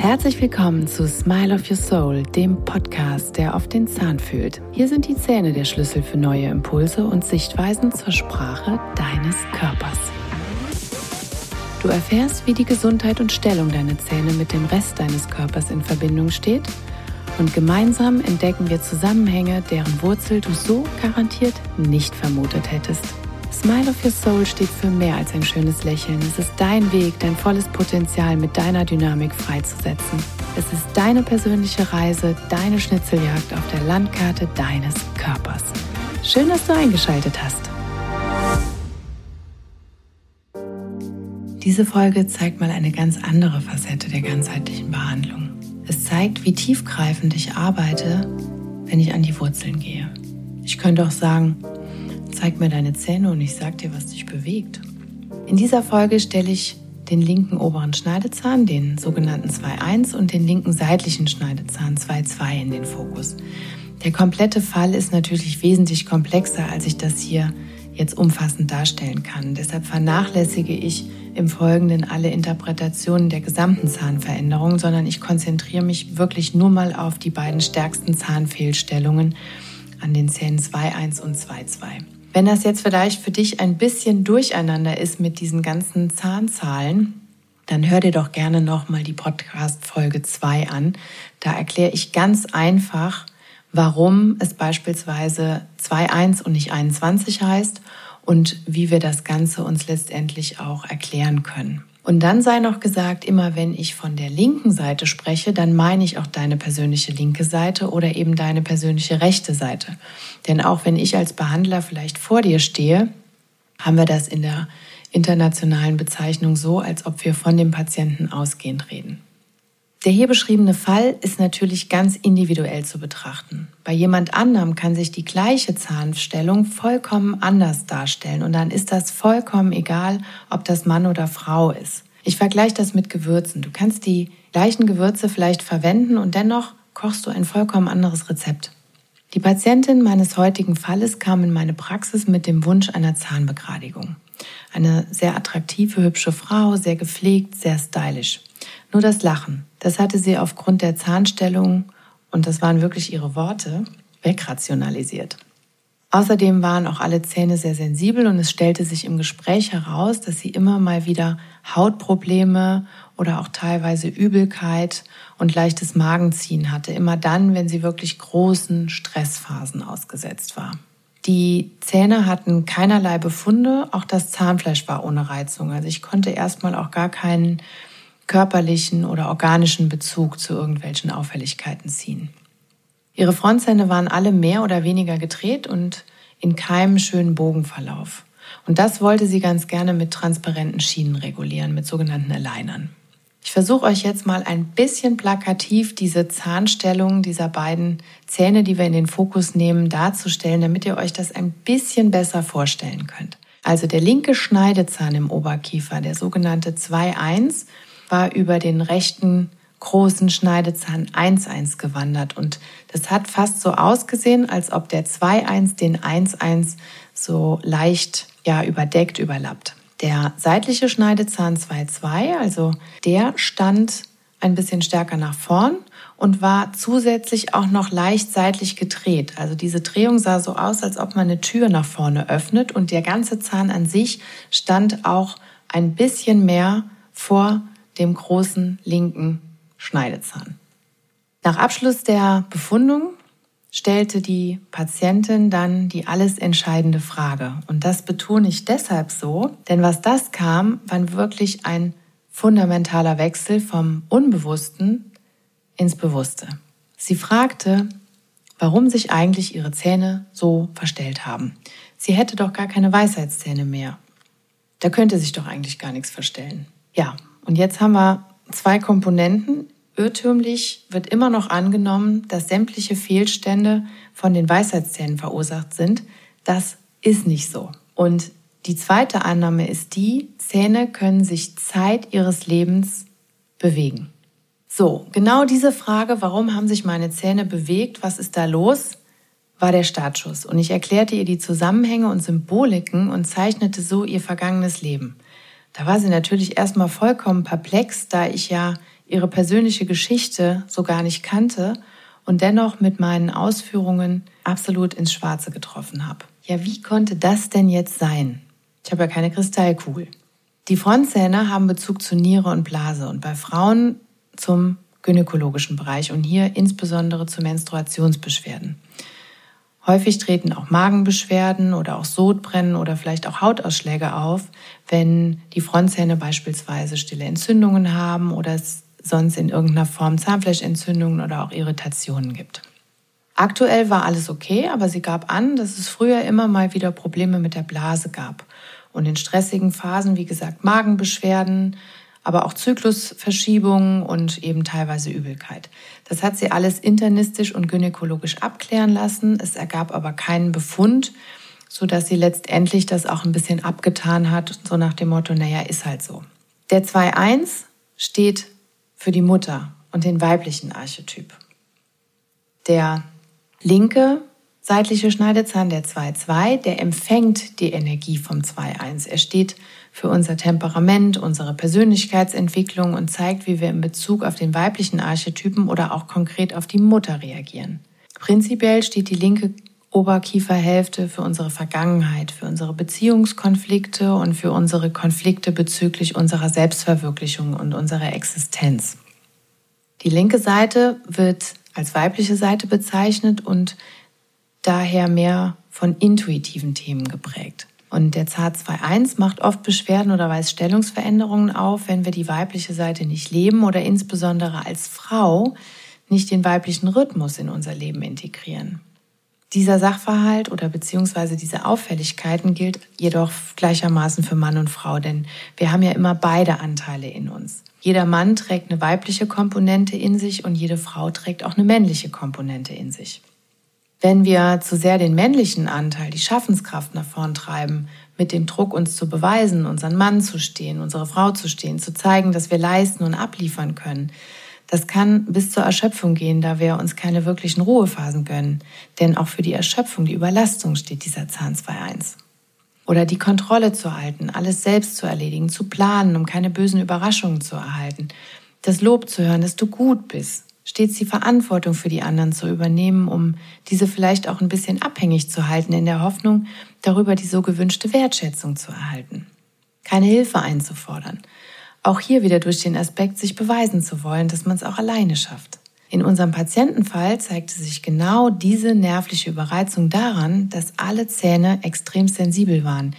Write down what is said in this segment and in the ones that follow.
Herzlich willkommen zu Smile of Your Soul, dem Podcast, der auf den Zahn fühlt. Hier sind die Zähne der Schlüssel für neue Impulse und Sichtweisen zur Sprache deines Körpers. Du erfährst, wie die Gesundheit und Stellung deiner Zähne mit dem Rest deines Körpers in Verbindung steht und gemeinsam entdecken wir Zusammenhänge, deren Wurzel du so garantiert nicht vermutet hättest. Smile of Your Soul steht für mehr als ein schönes Lächeln. Es ist dein Weg, dein volles Potenzial mit deiner Dynamik freizusetzen. Es ist deine persönliche Reise, deine Schnitzeljagd auf der Landkarte deines Körpers. Schön, dass du eingeschaltet hast. Diese Folge zeigt mal eine ganz andere Facette der ganzheitlichen Behandlung. Es zeigt, wie tiefgreifend ich arbeite, wenn ich an die Wurzeln gehe. Ich könnte auch sagen, Zeig mir deine Zähne und ich sag dir, was dich bewegt. In dieser Folge stelle ich den linken oberen Schneidezahn, den sogenannten 2.1 und den linken seitlichen Schneidezahn 2.2 in den Fokus. Der komplette Fall ist natürlich wesentlich komplexer, als ich das hier jetzt umfassend darstellen kann. Deshalb vernachlässige ich im Folgenden alle Interpretationen der gesamten Zahnveränderung, sondern ich konzentriere mich wirklich nur mal auf die beiden stärksten Zahnfehlstellungen an den Zähnen 2.1 und 2.2. Wenn das jetzt vielleicht für dich ein bisschen durcheinander ist mit diesen ganzen Zahnzahlen, dann hör dir doch gerne nochmal die Podcast Folge 2 an. Da erkläre ich ganz einfach, warum es beispielsweise 2.1 und nicht 21 heißt und wie wir das Ganze uns letztendlich auch erklären können. Und dann sei noch gesagt, immer wenn ich von der linken Seite spreche, dann meine ich auch deine persönliche linke Seite oder eben deine persönliche rechte Seite. Denn auch wenn ich als Behandler vielleicht vor dir stehe, haben wir das in der internationalen Bezeichnung so, als ob wir von dem Patienten ausgehend reden. Der hier beschriebene Fall ist natürlich ganz individuell zu betrachten. Bei jemand anderem kann sich die gleiche Zahnstellung vollkommen anders darstellen und dann ist das vollkommen egal, ob das Mann oder Frau ist. Ich vergleiche das mit Gewürzen. Du kannst die gleichen Gewürze vielleicht verwenden und dennoch kochst du ein vollkommen anderes Rezept. Die Patientin meines heutigen Falles kam in meine Praxis mit dem Wunsch einer Zahnbegradigung. Eine sehr attraktive, hübsche Frau, sehr gepflegt, sehr stylisch. Nur das Lachen, das hatte sie aufgrund der Zahnstellung, und das waren wirklich ihre Worte, wegrationalisiert. Außerdem waren auch alle Zähne sehr sensibel und es stellte sich im Gespräch heraus, dass sie immer mal wieder Hautprobleme oder auch teilweise Übelkeit und leichtes Magenziehen hatte, immer dann, wenn sie wirklich großen Stressphasen ausgesetzt war. Die Zähne hatten keinerlei Befunde, auch das Zahnfleisch war ohne Reizung. Also ich konnte erstmal auch gar keinen körperlichen oder organischen Bezug zu irgendwelchen Auffälligkeiten ziehen. Ihre Frontzähne waren alle mehr oder weniger gedreht und in keinem schönen Bogenverlauf. Und das wollte sie ganz gerne mit transparenten Schienen regulieren, mit sogenannten Alignern. Ich versuche euch jetzt mal ein bisschen plakativ diese Zahnstellung dieser beiden Zähne, die wir in den Fokus nehmen, darzustellen, damit ihr euch das ein bisschen besser vorstellen könnt. Also der linke Schneidezahn im Oberkiefer, der sogenannte 2-1, war über den rechten großen Schneidezahn 1-1 gewandert. Und das hat fast so ausgesehen, als ob der 2-1 den 1-1 so leicht ja, überdeckt, überlappt. Der seitliche Schneidezahn 2-2, also der stand ein bisschen stärker nach vorn und war zusätzlich auch noch leicht seitlich gedreht. Also diese Drehung sah so aus, als ob man eine Tür nach vorne öffnet und der ganze Zahn an sich stand auch ein bisschen mehr vor dem großen linken Schneidezahn. Nach Abschluss der Befundung stellte die Patientin dann die alles entscheidende Frage. Und das betone ich deshalb so, denn was das kam, war wirklich ein fundamentaler Wechsel vom Unbewussten ins Bewusste. Sie fragte, warum sich eigentlich ihre Zähne so verstellt haben. Sie hätte doch gar keine Weisheitszähne mehr. Da könnte sich doch eigentlich gar nichts verstellen. Ja, und jetzt haben wir zwei Komponenten. Irrtümlich wird immer noch angenommen, dass sämtliche Fehlstände von den Weisheitszähnen verursacht sind. Das ist nicht so. Und die zweite Annahme ist die, Zähne können sich Zeit ihres Lebens bewegen. So, genau diese Frage, warum haben sich meine Zähne bewegt, was ist da los, war der Startschuss. Und ich erklärte ihr die Zusammenhänge und Symboliken und zeichnete so ihr vergangenes Leben. Da war sie natürlich erstmal vollkommen perplex, da ich ja ihre persönliche Geschichte so gar nicht kannte und dennoch mit meinen Ausführungen absolut ins Schwarze getroffen habe. Ja, wie konnte das denn jetzt sein? Ich habe ja keine Kristallkugel. Die Frontzähne haben Bezug zu Niere und Blase und bei Frauen zum gynäkologischen Bereich und hier insbesondere zu Menstruationsbeschwerden. Häufig treten auch Magenbeschwerden oder auch Sodbrennen oder vielleicht auch Hautausschläge auf, wenn die Frontzähne beispielsweise stille Entzündungen haben oder es sonst in irgendeiner Form Zahnfleischentzündungen oder auch Irritationen gibt. Aktuell war alles okay, aber sie gab an, dass es früher immer mal wieder Probleme mit der Blase gab. Und in stressigen Phasen, wie gesagt, Magenbeschwerden, aber auch Zyklusverschiebungen und eben teilweise Übelkeit. Das hat sie alles internistisch und gynäkologisch abklären lassen. Es ergab aber keinen Befund, so dass sie letztendlich das auch ein bisschen abgetan hat, so nach dem Motto, naja, ist halt so. Der 2.1 steht für die Mutter und den weiblichen Archetyp. Der linke seitliche Schneidezahn, der 2-2, der empfängt die Energie vom 2-1. Er steht für unser Temperament, unsere Persönlichkeitsentwicklung und zeigt, wie wir in Bezug auf den weiblichen Archetypen oder auch konkret auf die Mutter reagieren. Prinzipiell steht die linke Oberkieferhälfte für unsere Vergangenheit, für unsere Beziehungskonflikte und für unsere Konflikte bezüglich unserer Selbstverwirklichung und unserer Existenz. Die linke Seite wird als weibliche Seite bezeichnet und daher mehr von intuitiven Themen geprägt. Und der ZAR2.1 macht oft Beschwerden oder weist Stellungsveränderungen auf, wenn wir die weibliche Seite nicht leben oder insbesondere als Frau nicht den weiblichen Rhythmus in unser Leben integrieren. Dieser Sachverhalt oder beziehungsweise diese Auffälligkeiten gilt jedoch gleichermaßen für Mann und Frau, denn wir haben ja immer beide Anteile in uns. Jeder Mann trägt eine weibliche Komponente in sich und jede Frau trägt auch eine männliche Komponente in sich. Wenn wir zu sehr den männlichen Anteil, die Schaffenskraft nach vorn treiben, mit dem Druck, uns zu beweisen, unseren Mann zu stehen, unsere Frau zu stehen, zu zeigen, dass wir leisten und abliefern können, das kann bis zur Erschöpfung gehen, da wir uns keine wirklichen Ruhephasen gönnen. Denn auch für die Erschöpfung, die Überlastung steht dieser Zahn 2.1. Oder die Kontrolle zu halten, alles selbst zu erledigen, zu planen, um keine bösen Überraschungen zu erhalten. Das Lob zu hören, dass du gut bist, stets die Verantwortung für die anderen zu übernehmen, um diese vielleicht auch ein bisschen abhängig zu halten, in der Hoffnung, darüber die so gewünschte Wertschätzung zu erhalten. Keine Hilfe einzufordern. Auch hier wieder durch den Aspekt, sich beweisen zu wollen, dass man es auch alleine schafft. In unserem Patientenfall zeigte sich genau diese nervliche Überreizung daran, dass alle Zähne extrem sensibel waren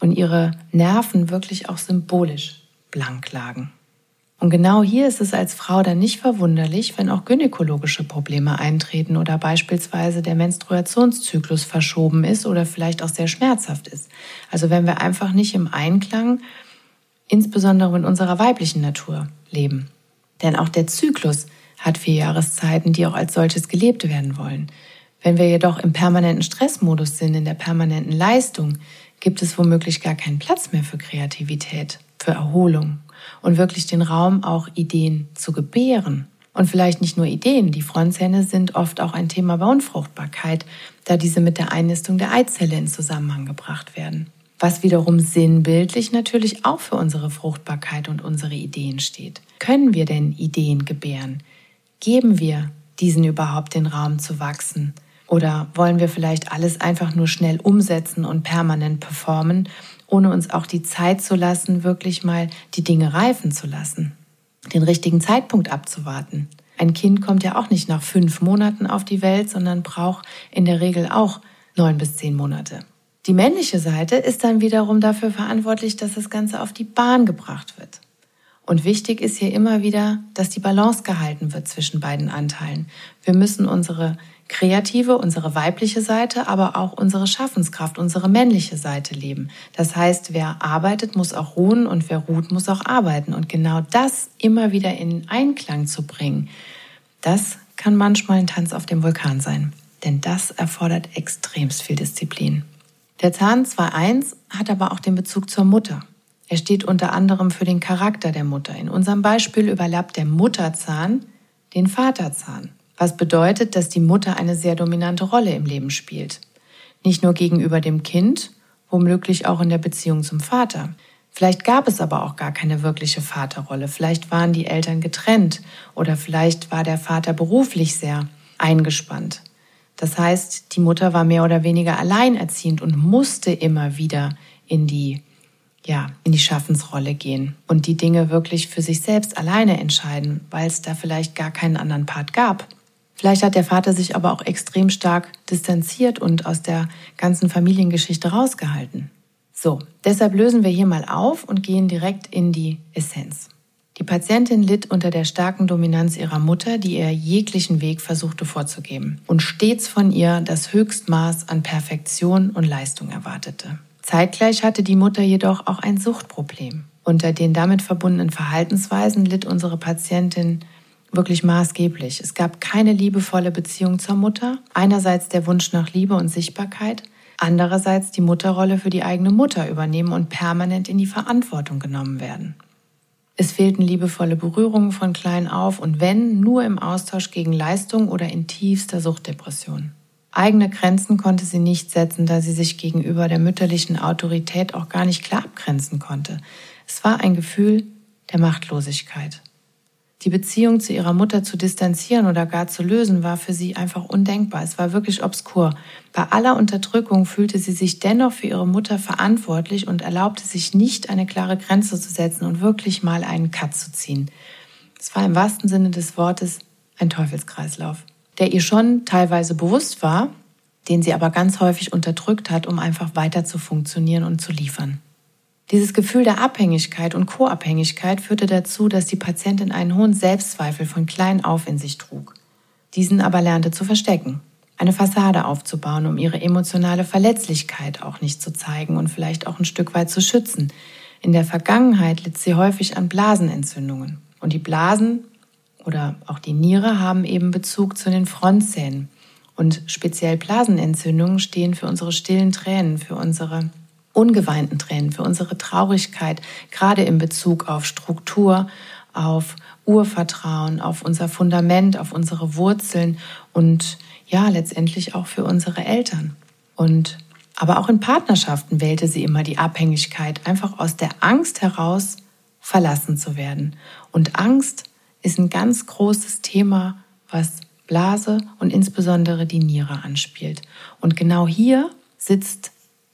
und ihre Nerven wirklich auch symbolisch blank lagen. Und genau hier ist es als Frau dann nicht verwunderlich, wenn auch gynäkologische Probleme eintreten oder beispielsweise der Menstruationszyklus verschoben ist oder vielleicht auch sehr schmerzhaft ist. Also wenn wir einfach nicht im Einklang, insbesondere mit unserer weiblichen Natur, leben. Denn auch der Zyklus hat vier Jahreszeiten, die auch als solches gelebt werden wollen. Wenn wir jedoch im permanenten Stressmodus sind, in der permanenten Leistung, gibt es womöglich gar keinen Platz mehr für Kreativität, für Erholung und wirklich den Raum, auch Ideen zu gebären. Und vielleicht nicht nur Ideen, die Frontzähne sind oft auch ein Thema bei Unfruchtbarkeit, da diese mit der Einnistung der Eizelle in Zusammenhang gebracht werden. Was wiederum sinnbildlich natürlich auch für unsere Fruchtbarkeit und unsere Ideen steht. Können wir denn Ideen gebären? Geben wir diesen überhaupt den Raum zu wachsen? Oder wollen wir vielleicht alles einfach nur schnell umsetzen und permanent performen ohne uns auch die Zeit zu lassen, wirklich mal die Dinge reifen zu lassen, den richtigen Zeitpunkt abzuwarten. Ein Kind kommt ja auch nicht nach fünf Monaten auf die Welt, sondern braucht in der Regel auch neun bis zehn Monate. Die männliche Seite ist dann wiederum dafür verantwortlich, dass das Ganze auf die Bahn gebracht wird. Und wichtig ist hier immer wieder, dass die Balance gehalten wird zwischen beiden Anteilen. Wir müssen unsere kreative, unsere weibliche Seite, aber auch unsere Schaffenskraft, unsere männliche Seite leben. Das heißt, wer arbeitet, muss auch ruhen und wer ruht, muss auch arbeiten. Und genau das immer wieder in Einklang zu bringen, das kann manchmal ein Tanz auf dem Vulkan sein. Denn das erfordert extremst viel Disziplin. Der Zahn 2.1 hat aber auch den Bezug zur Mutter. Er steht unter anderem für den Charakter der Mutter. In unserem Beispiel überlappt der Mutterzahn den Vaterzahn was bedeutet, dass die Mutter eine sehr dominante Rolle im Leben spielt. Nicht nur gegenüber dem Kind, womöglich auch in der Beziehung zum Vater. Vielleicht gab es aber auch gar keine wirkliche Vaterrolle. Vielleicht waren die Eltern getrennt oder vielleicht war der Vater beruflich sehr eingespannt. Das heißt, die Mutter war mehr oder weniger alleinerziehend und musste immer wieder in die ja, in die Schaffensrolle gehen und die Dinge wirklich für sich selbst alleine entscheiden, weil es da vielleicht gar keinen anderen Part gab. Vielleicht hat der Vater sich aber auch extrem stark distanziert und aus der ganzen Familiengeschichte rausgehalten. So, deshalb lösen wir hier mal auf und gehen direkt in die Essenz. Die Patientin litt unter der starken Dominanz ihrer Mutter, die ihr jeglichen Weg versuchte vorzugeben und stets von ihr das Höchstmaß an Perfektion und Leistung erwartete. Zeitgleich hatte die Mutter jedoch auch ein Suchtproblem. Unter den damit verbundenen Verhaltensweisen litt unsere Patientin wirklich maßgeblich. Es gab keine liebevolle Beziehung zur Mutter. Einerseits der Wunsch nach Liebe und Sichtbarkeit, andererseits die Mutterrolle für die eigene Mutter übernehmen und permanent in die Verantwortung genommen werden. Es fehlten liebevolle Berührungen von klein auf und wenn, nur im Austausch gegen Leistung oder in tiefster Suchtdepression. Eigene Grenzen konnte sie nicht setzen, da sie sich gegenüber der mütterlichen Autorität auch gar nicht klar abgrenzen konnte. Es war ein Gefühl der Machtlosigkeit. Die Beziehung zu ihrer Mutter zu distanzieren oder gar zu lösen, war für sie einfach undenkbar. Es war wirklich obskur. Bei aller Unterdrückung fühlte sie sich dennoch für ihre Mutter verantwortlich und erlaubte sich nicht, eine klare Grenze zu setzen und wirklich mal einen Cut zu ziehen. Es war im wahrsten Sinne des Wortes ein Teufelskreislauf, der ihr schon teilweise bewusst war, den sie aber ganz häufig unterdrückt hat, um einfach weiter zu funktionieren und zu liefern. Dieses Gefühl der Abhängigkeit und Co-Abhängigkeit führte dazu, dass die Patientin einen hohen Selbstzweifel von klein auf in sich trug. Diesen aber lernte zu verstecken, eine Fassade aufzubauen, um ihre emotionale Verletzlichkeit auch nicht zu zeigen und vielleicht auch ein Stück weit zu schützen. In der Vergangenheit litt sie häufig an Blasenentzündungen. Und die Blasen oder auch die Niere haben eben Bezug zu den Frontzähnen. Und speziell Blasenentzündungen stehen für unsere stillen Tränen, für unsere ungeweinten Tränen, für unsere Traurigkeit, gerade in Bezug auf Struktur, auf Urvertrauen, auf unser Fundament, auf unsere Wurzeln und ja, letztendlich auch für unsere Eltern. Und aber auch in Partnerschaften wählte sie immer die Abhängigkeit, einfach aus der Angst heraus verlassen zu werden. Und Angst ist ein ganz großes Thema, was Blase und insbesondere die Niere anspielt. Und genau hier sitzt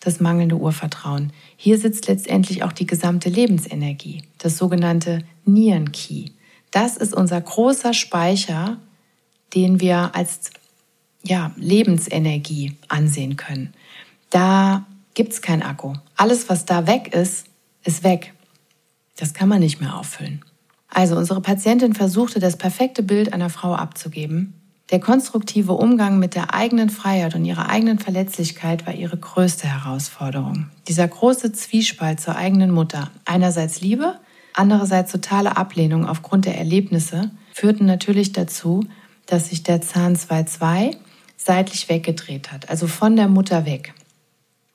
das mangelnde Urvertrauen. Hier sitzt letztendlich auch die gesamte Lebensenergie, das sogenannte Nierenki. Das ist unser großer Speicher, den wir als ja, Lebensenergie ansehen können. Da gibt es kein Akku. Alles, was da weg ist, ist weg. Das kann man nicht mehr auffüllen. Also unsere Patientin versuchte das perfekte Bild einer Frau abzugeben, der konstruktive Umgang mit der eigenen Freiheit und ihrer eigenen Verletzlichkeit war ihre größte Herausforderung. Dieser große Zwiespalt zur eigenen Mutter, einerseits Liebe, andererseits totale Ablehnung aufgrund der Erlebnisse, führten natürlich dazu, dass sich der Zahn 2-2 seitlich weggedreht hat, also von der Mutter weg.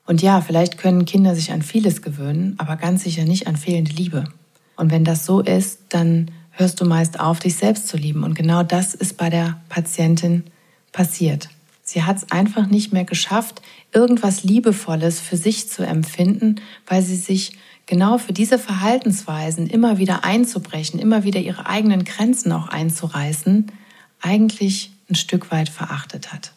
Und ja, vielleicht können Kinder sich an vieles gewöhnen, aber ganz sicher nicht an fehlende Liebe. Und wenn das so ist, dann hörst du meist auf, dich selbst zu lieben. Und genau das ist bei der Patientin passiert. Sie hat es einfach nicht mehr geschafft, irgendwas Liebevolles für sich zu empfinden, weil sie sich genau für diese Verhaltensweisen immer wieder einzubrechen, immer wieder ihre eigenen Grenzen auch einzureißen, eigentlich ein Stück weit verachtet hat.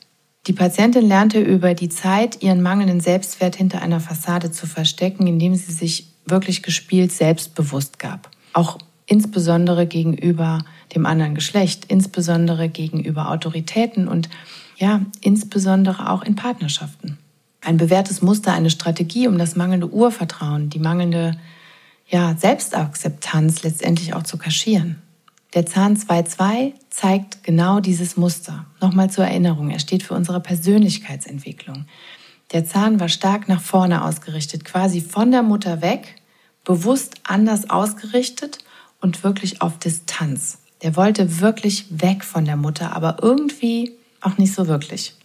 Die Patientin lernte über die Zeit, ihren mangelnden Selbstwert hinter einer Fassade zu verstecken, indem sie sich wirklich gespielt selbstbewusst gab. Auch insbesondere gegenüber dem anderen Geschlecht, insbesondere gegenüber Autoritäten und ja, insbesondere auch in Partnerschaften. Ein bewährtes Muster, eine Strategie, um das mangelnde Urvertrauen, die mangelnde ja, Selbstakzeptanz letztendlich auch zu kaschieren. Der Zahn 2.2 zeigt genau dieses Muster. Nochmal zur Erinnerung, er steht für unsere Persönlichkeitsentwicklung. Der Zahn war stark nach vorne ausgerichtet, quasi von der Mutter weg, bewusst anders ausgerichtet und wirklich auf Distanz. Der wollte wirklich weg von der Mutter, aber irgendwie auch nicht so wirklich.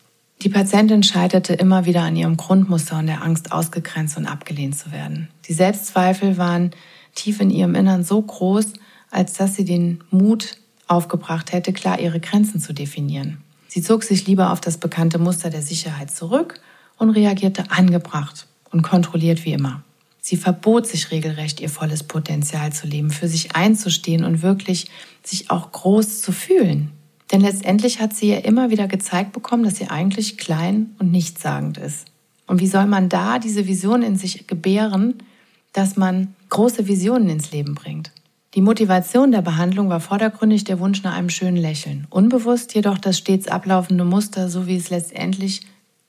Die Patientin scheiterte immer wieder an ihrem Grundmuster und der Angst, ausgegrenzt und abgelehnt zu werden. Die Selbstzweifel waren tief in ihrem Innern so groß, als dass sie den Mut aufgebracht hätte, klar ihre Grenzen zu definieren. Sie zog sich lieber auf das bekannte Muster der Sicherheit zurück und reagierte angebracht und kontrolliert wie immer. Sie verbot sich regelrecht, ihr volles Potenzial zu leben, für sich einzustehen und wirklich sich auch groß zu fühlen. Denn letztendlich hat sie ja immer wieder gezeigt bekommen, dass sie eigentlich klein und nichtssagend ist. Und wie soll man da diese Vision in sich gebären, dass man große Visionen ins Leben bringt? Die Motivation der Behandlung war vordergründig der Wunsch nach einem schönen Lächeln, unbewusst jedoch das stets ablaufende Muster, so wie es letztendlich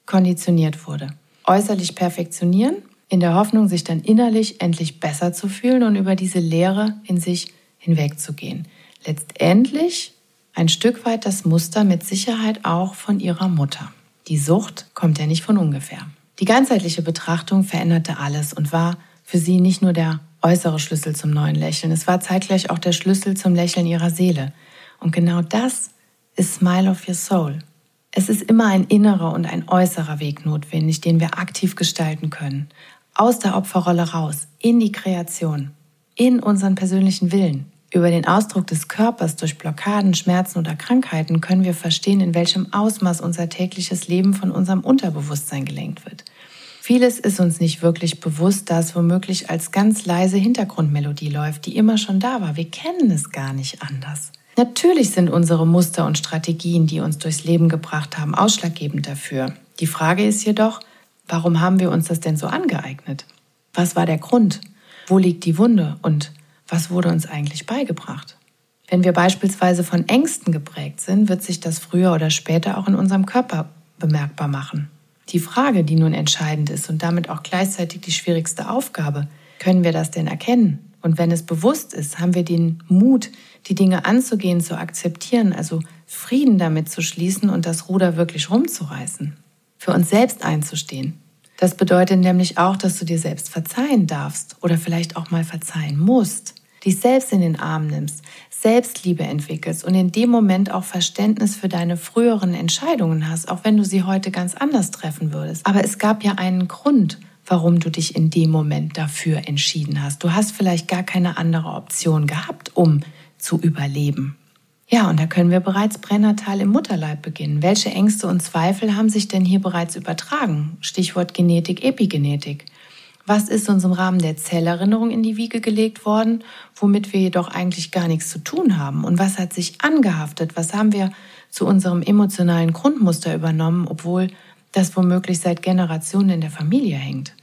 konditioniert wurde. Äußerlich perfektionieren in der Hoffnung, sich dann innerlich endlich besser zu fühlen und über diese Leere in sich hinwegzugehen. Letztendlich ein Stück weit das Muster mit Sicherheit auch von ihrer Mutter. Die Sucht kommt ja nicht von ungefähr. Die ganzheitliche Betrachtung veränderte alles und war für sie nicht nur der äußere Schlüssel zum neuen Lächeln, es war zeitgleich auch der Schlüssel zum Lächeln ihrer Seele. Und genau das ist Smile of Your Soul. Es ist immer ein innerer und ein äußerer Weg notwendig, den wir aktiv gestalten können aus der Opferrolle raus, in die Kreation, in unseren persönlichen Willen. Über den Ausdruck des Körpers durch Blockaden, Schmerzen oder Krankheiten können wir verstehen, in welchem Ausmaß unser tägliches Leben von unserem Unterbewusstsein gelenkt wird. Vieles ist uns nicht wirklich bewusst, da es womöglich als ganz leise Hintergrundmelodie läuft, die immer schon da war. Wir kennen es gar nicht anders. Natürlich sind unsere Muster und Strategien, die uns durchs Leben gebracht haben, ausschlaggebend dafür. Die Frage ist jedoch, Warum haben wir uns das denn so angeeignet? Was war der Grund? Wo liegt die Wunde? Und was wurde uns eigentlich beigebracht? Wenn wir beispielsweise von Ängsten geprägt sind, wird sich das früher oder später auch in unserem Körper bemerkbar machen. Die Frage, die nun entscheidend ist und damit auch gleichzeitig die schwierigste Aufgabe, können wir das denn erkennen? Und wenn es bewusst ist, haben wir den Mut, die Dinge anzugehen, zu akzeptieren, also Frieden damit zu schließen und das Ruder wirklich rumzureißen für uns selbst einzustehen. Das bedeutet nämlich auch, dass du dir selbst verzeihen darfst oder vielleicht auch mal verzeihen musst, dich selbst in den Arm nimmst, Selbstliebe entwickelst und in dem Moment auch Verständnis für deine früheren Entscheidungen hast, auch wenn du sie heute ganz anders treffen würdest. Aber es gab ja einen Grund, warum du dich in dem Moment dafür entschieden hast. Du hast vielleicht gar keine andere Option gehabt, um zu überleben. Ja, und da können wir bereits pränatal im Mutterleib beginnen. Welche Ängste und Zweifel haben sich denn hier bereits übertragen? Stichwort Genetik, Epigenetik. Was ist uns im Rahmen der Zellerinnerung in die Wiege gelegt worden, womit wir jedoch eigentlich gar nichts zu tun haben? Und was hat sich angehaftet? Was haben wir zu unserem emotionalen Grundmuster übernommen, obwohl das womöglich seit Generationen in der Familie hängt?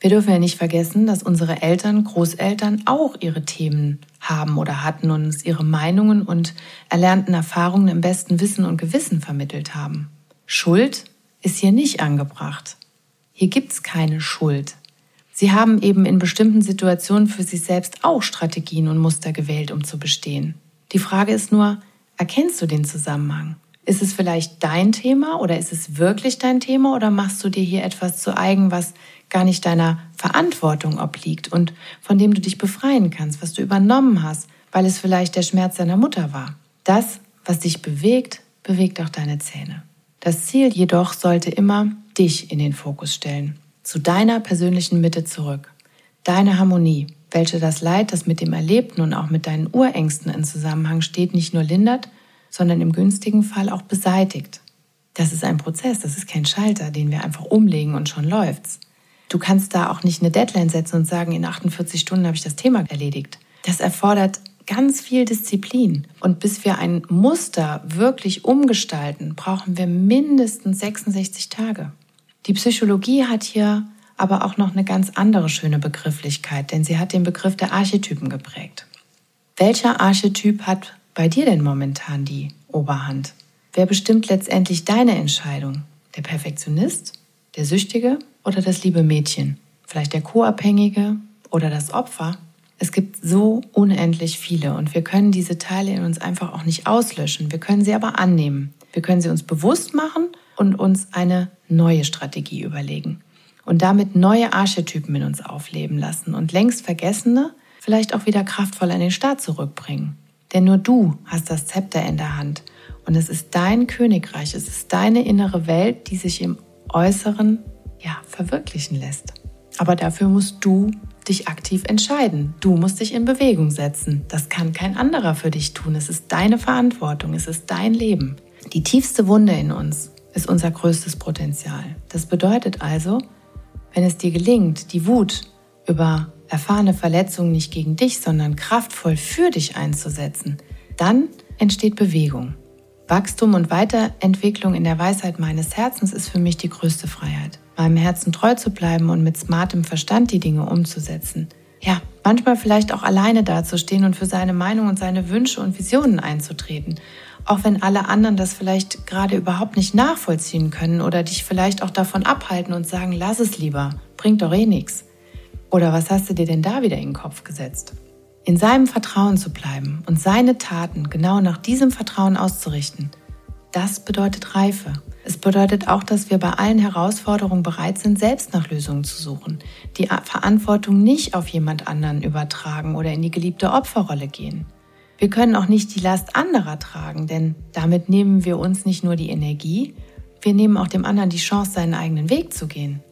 Wir dürfen ja nicht vergessen, dass unsere Eltern, Großeltern auch ihre Themen haben oder hatten und uns ihre Meinungen und erlernten Erfahrungen im besten Wissen und Gewissen vermittelt haben. Schuld ist hier nicht angebracht. Hier gibt's keine Schuld. Sie haben eben in bestimmten Situationen für sich selbst auch Strategien und Muster gewählt, um zu bestehen. Die Frage ist nur, erkennst du den Zusammenhang? Ist es vielleicht dein Thema oder ist es wirklich dein Thema oder machst du dir hier etwas zu eigen, was gar nicht deiner Verantwortung obliegt und von dem du dich befreien kannst, was du übernommen hast, weil es vielleicht der Schmerz deiner Mutter war. Das, was dich bewegt, bewegt auch deine Zähne. Das Ziel jedoch sollte immer dich in den Fokus stellen, zu deiner persönlichen Mitte zurück, deine Harmonie, welche das Leid, das mit dem Erlebten und auch mit deinen Urängsten in Zusammenhang steht, nicht nur lindert, sondern im günstigen Fall auch beseitigt. Das ist ein Prozess, das ist kein Schalter, den wir einfach umlegen und schon läuft's. Du kannst da auch nicht eine Deadline setzen und sagen, in 48 Stunden habe ich das Thema erledigt. Das erfordert ganz viel Disziplin. Und bis wir ein Muster wirklich umgestalten, brauchen wir mindestens 66 Tage. Die Psychologie hat hier aber auch noch eine ganz andere schöne Begrifflichkeit, denn sie hat den Begriff der Archetypen geprägt. Welcher Archetyp hat bei dir denn momentan die Oberhand? Wer bestimmt letztendlich deine Entscheidung? Der Perfektionist? Der Süchtige? oder das liebe Mädchen, vielleicht der Co-Abhängige oder das Opfer. Es gibt so unendlich viele und wir können diese Teile in uns einfach auch nicht auslöschen. Wir können sie aber annehmen. Wir können sie uns bewusst machen und uns eine neue Strategie überlegen und damit neue Archetypen in uns aufleben lassen und längst vergessene vielleicht auch wieder kraftvoll an den Start zurückbringen. Denn nur du hast das Zepter in der Hand und es ist dein Königreich, es ist deine innere Welt, die sich im Äußeren ja, verwirklichen lässt. Aber dafür musst du dich aktiv entscheiden. Du musst dich in Bewegung setzen. Das kann kein anderer für dich tun. Es ist deine Verantwortung. Es ist dein Leben. Die tiefste Wunde in uns ist unser größtes Potenzial. Das bedeutet also, wenn es dir gelingt, die Wut über erfahrene Verletzungen nicht gegen dich, sondern kraftvoll für dich einzusetzen, dann entsteht Bewegung. Wachstum und Weiterentwicklung in der Weisheit meines Herzens ist für mich die größte Freiheit. Meinem Herzen treu zu bleiben und mit smartem Verstand die Dinge umzusetzen. Ja, manchmal vielleicht auch alleine dazustehen und für seine Meinung und seine Wünsche und Visionen einzutreten. Auch wenn alle anderen das vielleicht gerade überhaupt nicht nachvollziehen können oder dich vielleicht auch davon abhalten und sagen, lass es lieber, bringt doch eh nichts. Oder was hast du dir denn da wieder in den Kopf gesetzt? In seinem Vertrauen zu bleiben und seine Taten genau nach diesem Vertrauen auszurichten, das bedeutet Reife. Es bedeutet auch, dass wir bei allen Herausforderungen bereit sind, selbst nach Lösungen zu suchen, die Verantwortung nicht auf jemand anderen übertragen oder in die geliebte Opferrolle gehen. Wir können auch nicht die Last anderer tragen, denn damit nehmen wir uns nicht nur die Energie, wir nehmen auch dem anderen die Chance, seinen eigenen Weg zu gehen.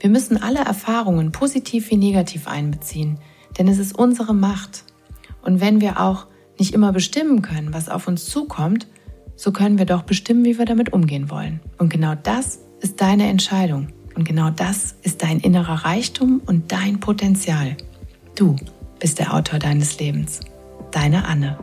Wir müssen alle Erfahrungen, positiv wie negativ, einbeziehen, denn es ist unsere Macht. Und wenn wir auch nicht immer bestimmen können, was auf uns zukommt, so können wir doch bestimmen, wie wir damit umgehen wollen. Und genau das ist deine Entscheidung. Und genau das ist dein innerer Reichtum und dein Potenzial. Du bist der Autor deines Lebens. Deine Anne.